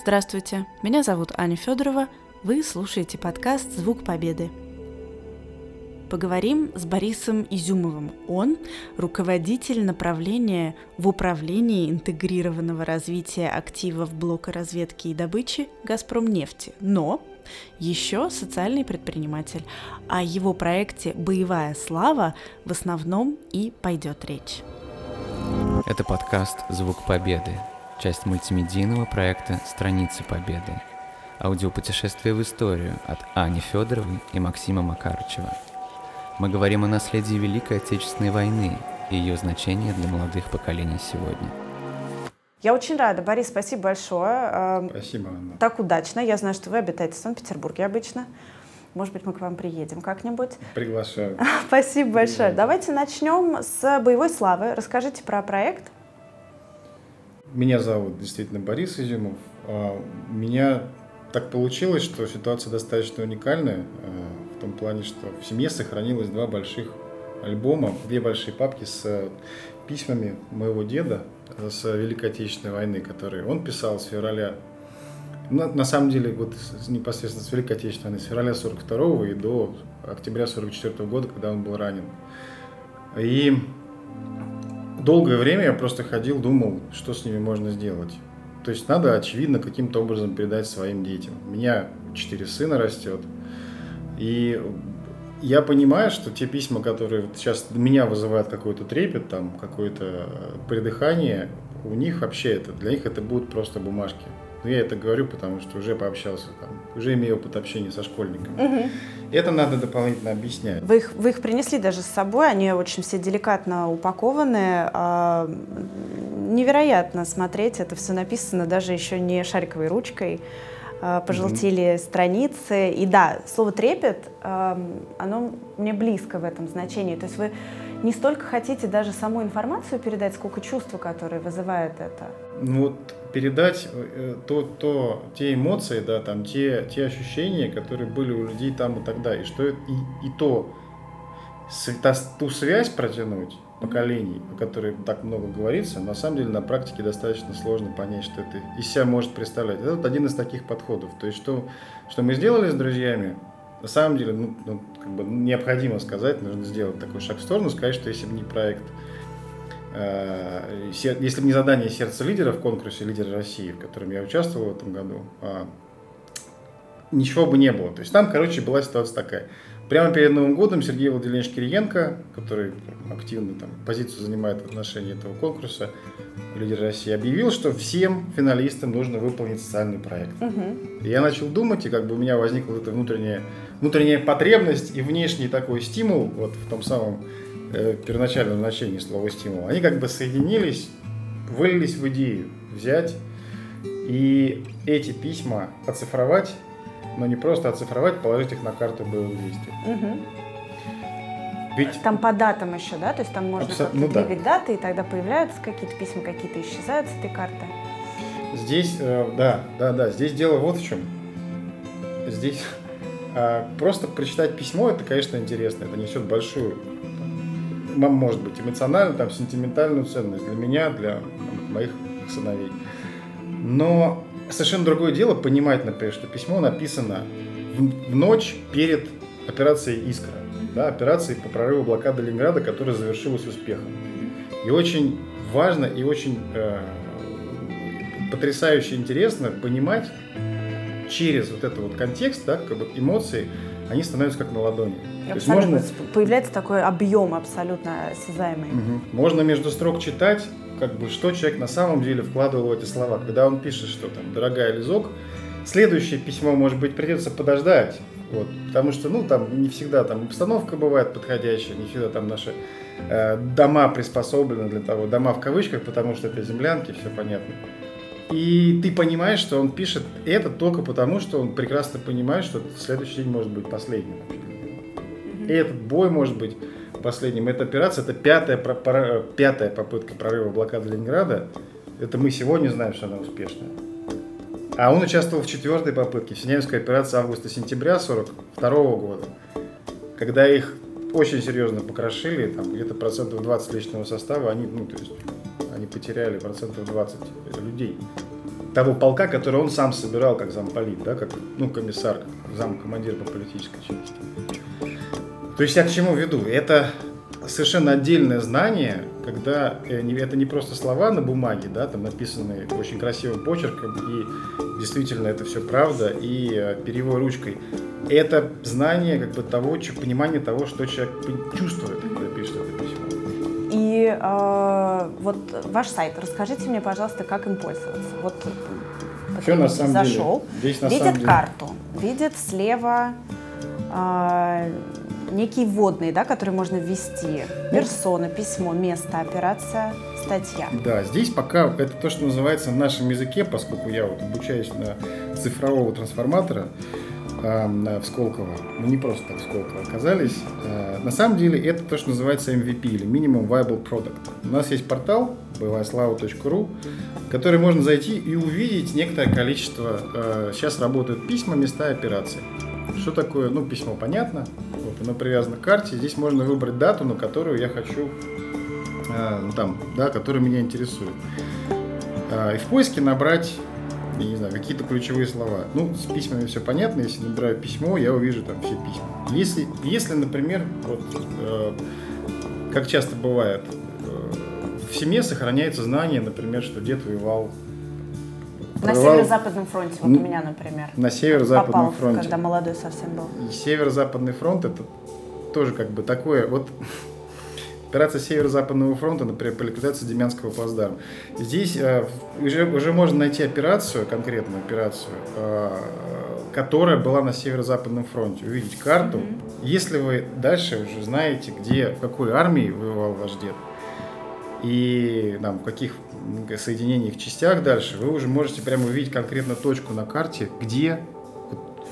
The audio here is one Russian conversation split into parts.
Здравствуйте, меня зовут Аня Федорова. Вы слушаете подкаст «Звук Победы». Поговорим с Борисом Изюмовым. Он – руководитель направления в управлении интегрированного развития активов блока разведки и добычи «Газпромнефти», но еще социальный предприниматель. О его проекте «Боевая слава» в основном и пойдет речь. Это подкаст «Звук Победы», часть мультимедийного проекта «Страницы Победы». Аудиопутешествие в историю от Ани Федоровой и Максима Макарычева – мы говорим о наследии Великой Отечественной войны и ее значении для молодых поколений сегодня. Я очень рада. Борис, спасибо большое. Эм, спасибо, Анна. Так удачно. Я знаю, что вы обитаете в Санкт-Петербурге обычно. Может быть, мы к вам приедем как-нибудь. Приглашаю. Спасибо большое. Давайте начнем с боевой славы. Расскажите про проект. Меня зовут действительно Борис Изюмов. А, меня так получилось, что ситуация достаточно уникальная. А, в том плане, что в семье сохранилось два больших альбома, две большие папки с письмами моего деда с Великой Отечественной войны, которые он писал с февраля на, на самом деле, вот непосредственно с Великой Отечественной войны, с февраля 42 и до октября 44 года, когда он был ранен. И долгое время я просто ходил, думал, что с ними можно сделать. То есть надо, очевидно, каким-то образом передать своим детям. У меня четыре сына растет – и я понимаю, что те письма, которые сейчас меня вызывают какой-то трепет, там, какое-то придыхание, у них вообще это, для них это будут просто бумажки. Но я это говорю, потому что уже пообщался там, уже имею опыт общения со школьниками. Угу. Это надо дополнительно объяснять. Вы их, вы их принесли даже с собой, они очень все деликатно упакованы. А, невероятно смотреть, это все написано даже еще не шариковой ручкой. Э, пожелтели mm-hmm. страницы. И да, слово трепет, эм, оно мне близко в этом значении. То есть вы не столько хотите даже саму информацию передать, сколько чувства, которые вызывает это. Ну вот передать э, то, то, те эмоции, да, там, те, те ощущения, которые были у людей там и тогда, и что и, и то, ту связь протянуть, поколений, о которой так много говорится, на самом деле на практике достаточно сложно понять, что это из себя может представлять. Это вот один из таких подходов. То есть что, что мы сделали с друзьями, на самом деле ну, ну, как бы необходимо сказать, нужно сделать такой шаг в сторону, сказать, что если бы не проект, если бы не задание «Сердце лидера» в конкурсе «Лидеры России», в котором я участвовал в этом году, э, ничего бы не было. То есть там, короче, была ситуация такая – Прямо перед Новым годом Сергей Владимирович Кириенко, который активно там, позицию занимает в отношении этого конкурса «Лидер России», объявил, что всем финалистам нужно выполнить социальный проект. Угу. И я начал думать, и как бы у меня возникла эта внутренняя, внутренняя потребность и внешний такой стимул, вот в том самом э, первоначальном значении слова «стимул», они как бы соединились, вылились в идею взять и эти письма оцифровать но не просто оцифровать, положить их на карту боевых действий. Угу. Ведь... Там по датам еще, да? То есть там можно Абсо... ну, двигать да. даты, и тогда появляются какие-то письма, какие-то исчезают с этой карты. Здесь, э, да, да, да, здесь дело вот в чем. Здесь э, просто прочитать письмо, это, конечно, интересно. Это несет большую, может быть, эмоциональную, там, сентиментальную ценность для меня, для моих сыновей. Но совершенно другое дело понимать, например, что письмо написано в, в ночь перед операцией «Искра», да, операцией по прорыву блокады Ленинграда, которая завершилась успехом. И очень важно и очень э, потрясающе интересно понимать через вот этот вот контекст, да, как бы эмоции, они становятся как на ладони. То есть можно... Появляется такой объем абсолютно осязаемый. Угу. Можно между строк читать как бы, что человек на самом деле вкладывал в эти слова. Когда он пишет, что там, дорогая Лизок, следующее письмо, может быть, придется подождать. Вот, потому что, ну, там не всегда там обстановка бывает подходящая, не всегда там наши э, дома приспособлены для того, дома в кавычках, потому что это землянки, все понятно. И ты понимаешь, что он пишет это только потому, что он прекрасно понимает, что следующий день может быть последним. И этот бой может быть последним. Эта операция, это пятая, пятая попытка прорыва блокады Ленинграда. Это мы сегодня знаем, что она успешная. А он участвовал в четвертой попытке, в Синявской операции августа-сентября 42 года, когда их очень серьезно покрошили, там где-то процентов 20 личного состава, они, ну, то есть, они потеряли процентов 20 людей. того полка, который он сам собирал как замполит, да, как ну, комиссар, как замкомандир по политической части. То есть я к чему веду? Это совершенно отдельное знание, когда э, это не просто слова на бумаге, да, там написанные очень красивым почерком, и действительно это все правда, и э, перьевой ручкой. Это знание как бы того, понимание того, что человек чувствует, когда пишет это письмо. И э, вот ваш сайт, расскажите мне, пожалуйста, как им пользоваться. Вот все на самом зашел, деле. Здесь, на видит самом деле... карту, видит слева э, некий вводный, да, который можно ввести. Персона, письмо, место, операция, статья. Да, здесь пока это то, что называется в нашем языке, поскольку я вот обучаюсь на цифрового трансформатора э, в Сколково. Мы не просто так в Сколково оказались. Э, на самом деле это то, что называется MVP или Minimum Viable Product. У нас есть портал боеваяслава.ру, который можно зайти и увидеть некоторое количество. Э, сейчас работают письма, места операций. Что такое? Ну, письмо понятно, вот оно привязано к карте. Здесь можно выбрать дату, на которую я хочу, э, ну, там, да, которая меня интересует. Э, и в поиске набрать, я не знаю, какие-то ключевые слова. Ну, с письмами все понятно. Если набираю письмо, я увижу там все письма. Если, если например, вот, э, как часто бывает, э, в семье сохраняется знание, например, что дед воевал на северо-западном фронте, вот у меня, например. На северо-западном попал, фронте. когда молодой совсем был. И северо-западный фронт это тоже как бы такое, вот операция Северо-Западного фронта, например, по ликвидации Демянского плацдарма. Здесь э, уже, уже можно найти операцию, конкретную операцию, э, которая была на Северо-Западном фронте, увидеть карту. Mm-hmm. Если вы дальше уже знаете, где, в какой армии воевал ваш дед, и там, в каких соединениях, частях дальше, вы уже можете прямо увидеть конкретно точку на карте, где,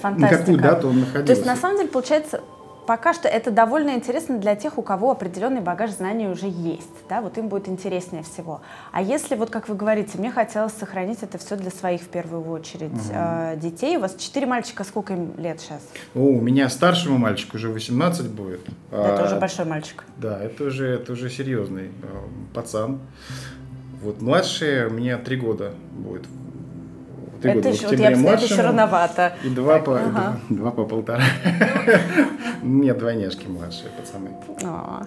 Фантастика. на какую дату он находился. То есть, на самом деле, получается, пока что это довольно интересно для тех, у кого определенный багаж знаний уже есть, да, вот им будет интереснее всего. А если, вот как вы говорите, мне хотелось сохранить это все для своих в первую очередь угу. э, детей, у вас четыре мальчика, сколько им лет сейчас? О, у меня старшему мальчику уже 18 будет. Это а, уже большой мальчик. Да, это уже, это уже серьезный э, пацан. Вот младший у меня три года будет Три это года еще, вот я младшему, еще рановато. И два, так, по, ага. два, два по полтора. Нет, двойняшки младшие пацаны. А,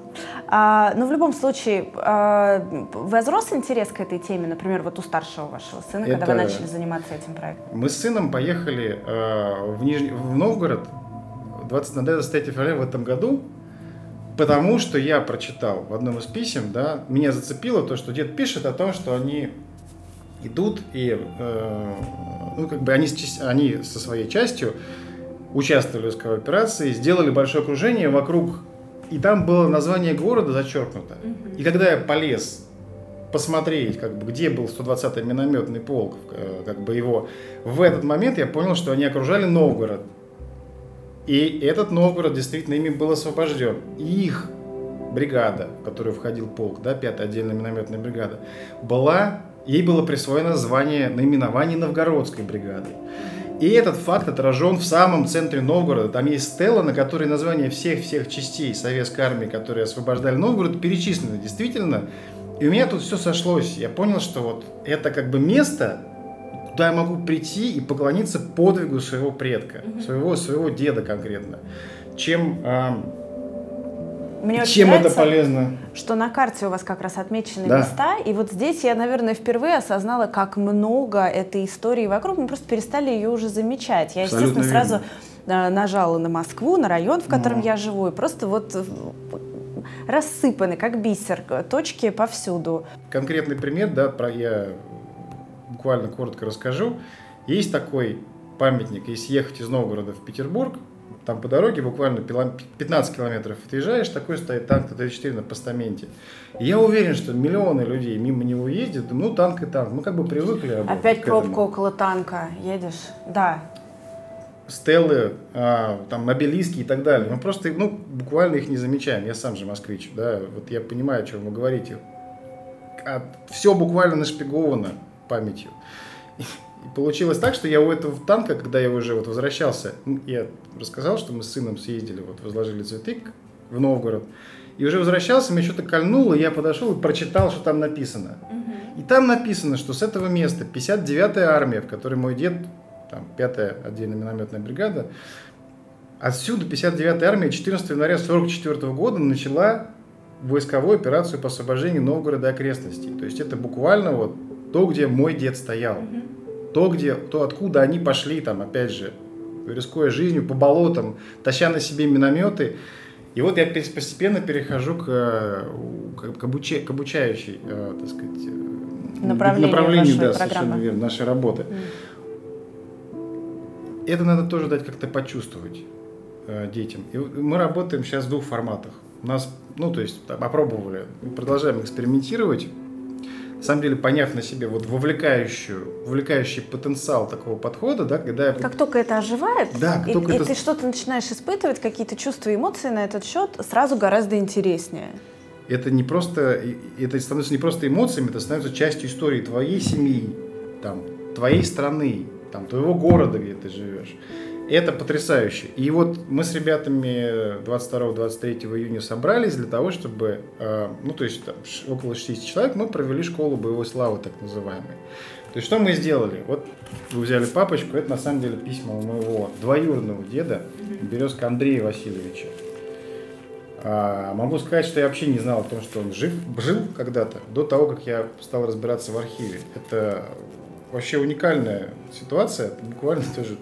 а, ну, в любом случае, а, возрос интерес к этой теме, например, вот у старшего вашего сына, это... когда вы начали заниматься этим проектом? Мы с сыном поехали а, в, Нижний, в Новгород 20, на 23 февраля в этом году, потому что я прочитал в одном из писем, да, меня зацепило то, что дед пишет о том, что они идут и, э, ну, как бы они, они со своей частью участвовали в войсковой операции, сделали большое окружение вокруг, и там было название города зачеркнуто. И когда я полез посмотреть, как бы, где был 120-й минометный полк, э, как бы его, в этот момент я понял, что они окружали Новгород. И этот Новгород действительно ими был освобожден. Их бригада, в которую входил полк, да, 5-я отдельная минометная бригада, была Ей было присвоено звание наименование Новгородской бригады. И этот факт отражен в самом центре Новгорода. Там есть стела, на которой названия всех-всех частей советской армии, которые освобождали Новгород, перечислены действительно. И у меня тут все сошлось. Я понял, что вот это как бы место, куда я могу прийти и поклониться подвигу своего предка, своего, своего деда конкретно. Чем мне Чем нравится, это полезно? Что на карте у вас как раз отмечены да. места, и вот здесь я, наверное, впервые осознала, как много этой истории вокруг. Мы просто перестали ее уже замечать. Я, Абсолютно естественно, верно. сразу э, нажала на Москву, на район, в котором Но. я живу, и просто вот э, рассыпаны, как бисер, точки повсюду. Конкретный пример, да, про я буквально коротко расскажу. Есть такой памятник, если ехать из Новгорода в Петербург, там по дороге буквально 15 километров отъезжаешь, такой стоит танк Т-34 на постаменте. И я уверен, что миллионы людей мимо него ездят, ну танк и танк, мы как бы привыкли. Опять пробка около танка, едешь, да. Стеллы, а, там обелиски и так далее. Мы просто, ну, буквально их не замечаем. Я сам же москвич, да, вот я понимаю, о чем вы говорите. А все буквально нашпиговано памятью. И получилось так, что я у этого танка, когда я уже вот возвращался, я рассказал, что мы с сыном съездили, вот возложили цветы в Новгород, и уже возвращался, меня что-то кольнуло, я подошел и прочитал, что там написано. Угу. И там написано, что с этого места 59-я армия, в которой мой дед, там 5-я отдельная минометная бригада, отсюда 59-я армия 14 января 44 года начала войсковую операцию по освобождению Новгорода и окрестностей. То есть это буквально вот то, где мой дед стоял. То, где, то, откуда они пошли, там, опять же, рискуя жизнью по болотам, таща на себе минометы. И вот я постепенно перехожу к, к, к, к обучающей, э, так сказать, э, направлению, направлению да, совершенно верно, нашей работы. Mm. Это надо тоже дать как-то почувствовать э, детям. И мы работаем сейчас в двух форматах. У нас, ну, то есть, там, опробовали, продолжаем экспериментировать на самом деле, поняв на себе вот вовлекающую, вовлекающий потенциал такого подхода, да, когда... Как только это оживает, да, и, и это... ты что-то начинаешь испытывать, какие-то чувства и эмоции на этот счет, сразу гораздо интереснее. Это не просто, это становится не просто эмоциями, это становится частью истории твоей семьи, там, твоей страны, там, твоего города, где ты живешь. Это потрясающе. И вот мы с ребятами 22-23 июня собрались для того, чтобы, э, ну, то есть там, около 60 человек, мы провели школу боевой славы, так называемой. То есть что мы сделали? Вот вы взяли папочку, это на самом деле письма у моего двоюродного деда, Березка Андрея Васильевича. А, могу сказать, что я вообще не знал о том, что он жив, жил когда-то, до того, как я стал разбираться в архиве. Это вообще уникальная ситуация, буквально тоже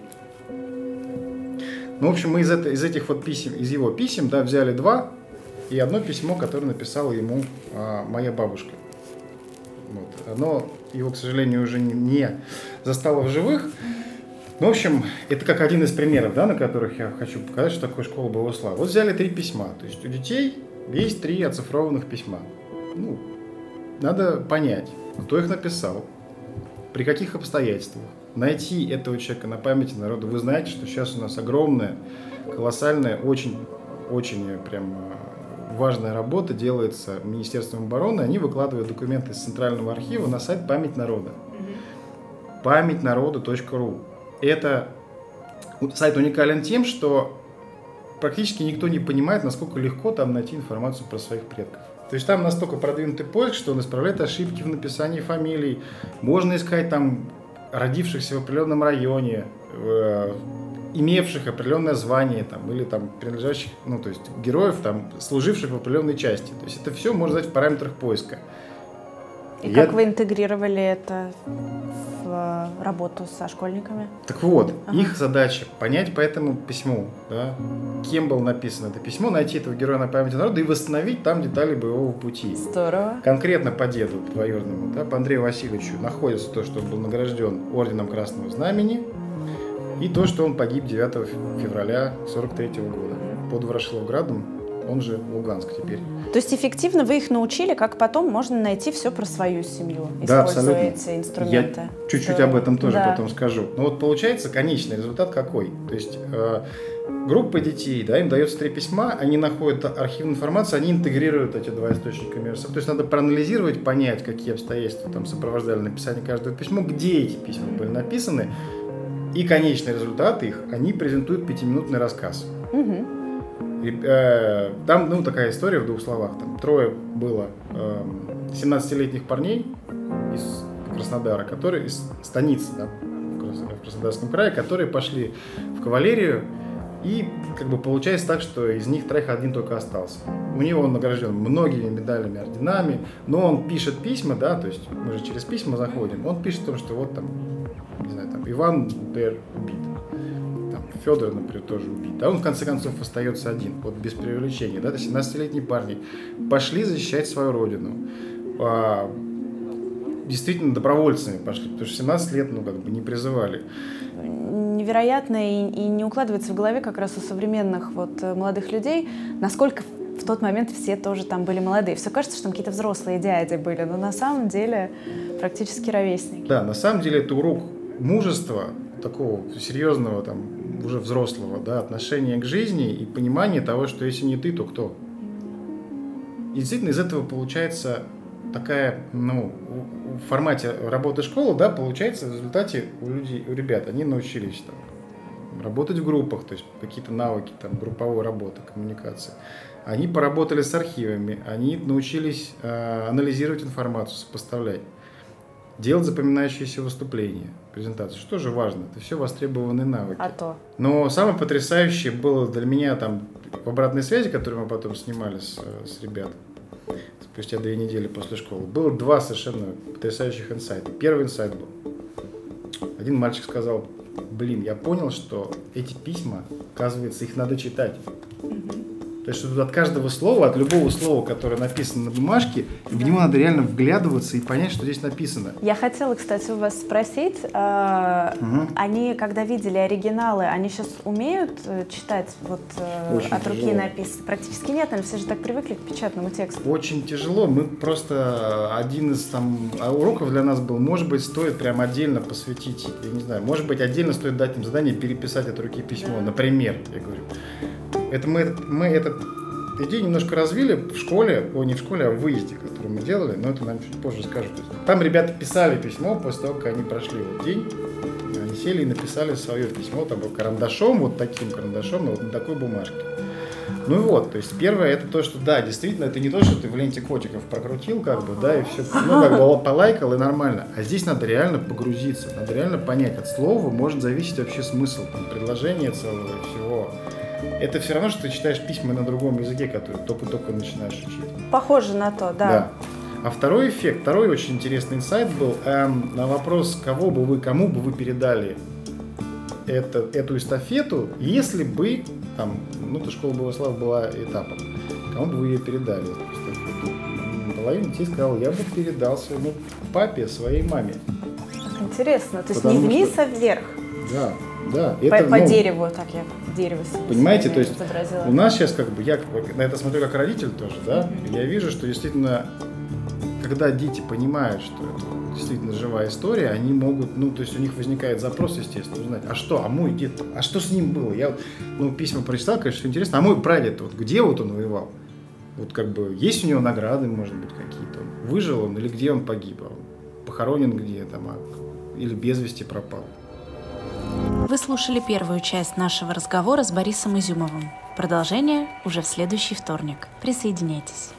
ну, в общем, мы из, это, из этих вот писем, из его писем, да, взяли два, и одно письмо, которое написала ему а, моя бабушка. Вот. Оно его, к сожалению, уже не, застало в живых. Ну, в общем, это как один из примеров, да, на которых я хочу показать, что такое школа боевого славы. Вот взяли три письма. То есть у детей есть три оцифрованных письма. Ну, надо понять, кто их написал, при каких обстоятельствах, найти этого человека на памяти народа. Вы знаете, что сейчас у нас огромная, колоссальная, очень, очень прям э, важная работа делается Министерством обороны. Они выкладывают документы из Центрального архива на сайт «Память народа». Память народа.ру. Это сайт уникален тем, что практически никто не понимает, насколько легко там найти информацию про своих предков. То есть там настолько продвинутый поиск, что он исправляет ошибки в написании фамилий. Можно искать там родившихся в определенном районе, имевших определенное звание там, или там принадлежащих, ну, то есть героев, там, служивших в определенной части. То есть это все можно знать в параметрах поиска. И Я... как вы интегрировали это в работу со школьниками? Так вот, ага. их задача понять по этому письму, да, кем было написано это письмо, найти этого героя на памяти народа и восстановить там детали боевого пути. Здорово. Конкретно по деду двоюродному, да, по Андрею Васильевичу находится то, что он был награжден орденом Красного Знамени, и то, что он погиб 9 февраля 43 года под Ворошиловградом он же Луганск теперь. То есть эффективно вы их научили, как потом можно найти все про свою семью, да, используя абсолютно. эти инструменты. Я чуть-чуть об этом тоже да. потом скажу. Но вот получается конечный результат какой? То есть э, группа детей, да, им дается три письма, они находят архивную информацию, они интегрируют эти два источника между собой. То есть надо проанализировать, понять, какие обстоятельства там сопровождали написание каждого письма, где эти письма были написаны, и конечный результат их они презентуют пятиминутный рассказ. Угу. Э, там, ну, такая история в двух словах. Там трое было 17-летних эм, парней из Краснодара, которые из станицы, да, в Краснодарском крае, которые пошли в кавалерию, и как бы получается так, что из них троих один только остался. У него он награжден многими медалями, орденами, но он пишет письма, да, то есть мы же через письма заходим, он пишет о том, что вот там, не знаю, там Иван Бер убит, Федор, например, тоже убит. Да, он в конце концов остается один, вот без привлечения. Да, 17-летние парни пошли защищать свою родину. А, действительно добровольцами пошли, потому что 17 лет, ну, как бы не призывали. Невероятно и, и не укладывается в голове как раз у современных вот э, молодых людей, насколько в тот момент все тоже там были молодые. Все кажется, что там какие-то взрослые дяди были, но на самом деле практически ровесники. Да, на самом деле это урок мужества, такого серьезного там уже взрослого, да, отношения к жизни и понимания того, что если не ты, то кто. И действительно из этого получается такая, ну, в формате работы школы, да, получается в результате у людей, у ребят, они научились там работать в группах, то есть какие-то навыки там групповой работы, коммуникации. Они поработали с архивами, они научились э, анализировать информацию, сопоставлять. делать запоминающиеся выступления, презентации, что же важно, это все востребованные навыки. А то. Но самое потрясающее было для меня там в обратной связи, которую мы потом снимали с, с ребят, спустя две недели после школы, было два совершенно потрясающих инсайта. Первый инсайт был. Один мальчик сказал, блин, я понял, что эти письма, оказывается, их надо читать. То есть от каждого слова, от любого слова, которое написано на бумажке, в него надо реально вглядываться и понять, что здесь написано. Я хотела, кстати, у вас спросить, э, угу. они, когда видели оригиналы, они сейчас умеют э, читать вот э, Очень от руки написано? Практически нет, они все же так привыкли к печатному тексту. Очень тяжело. Мы просто один из там уроков для нас был, может быть, стоит прям отдельно посвятить, я не знаю, может быть, отдельно стоит дать им задание переписать от руки письмо, да. например, я говорю. Это мы, мы этот идею немножко развили в школе, о, не в школе, а в выезде, который мы делали, но это нам чуть позже скажут. Там ребята писали письмо после того, как они прошли вот день, они сели и написали свое письмо, там карандашом, вот таким карандашом, вот на такой бумажке. Ну и вот, то есть первое это то, что да, действительно, это не то, что ты в ленте котиков прокрутил, как бы, да, и все, ну, как бы полайкал и нормально. А здесь надо реально погрузиться, надо реально понять, от слова может зависеть вообще смысл там, предложения целого и всего это все равно, что ты читаешь письма на другом языке, который только-только начинаешь учить. Похоже на то, да. да. А второй эффект, второй очень интересный инсайт был эм, на вопрос, кого бы вы, кому бы вы передали это, эту эстафету, если бы, там, ну, то школа Богослав была этапом, кому бы вы ее передали, эстафету? Половина детей сказала, я бы передал своему папе, своей маме. Интересно, то есть Потому не вниз, что... а вверх. Да, да. По, это, по ну, дереву, так я дерево Понимаете, то есть изобразила. у нас сейчас как бы, я на это смотрю как родитель тоже, да, mm-hmm. я вижу, что действительно, когда дети понимают, что это действительно живая история, они могут, ну, то есть у них возникает запрос, естественно, узнать, а что, а мой дед, а что с ним было? Я, ну, письма прочитал, конечно, интересно, а мой прадед, вот где вот он воевал? Вот как бы есть у него награды, может быть, какие-то? Выжил он или где он погиб? А похоронен где там, а, или без вести пропал? Вы слушали первую часть нашего разговора с Борисом Изюмовым. Продолжение уже в следующий вторник. Присоединяйтесь.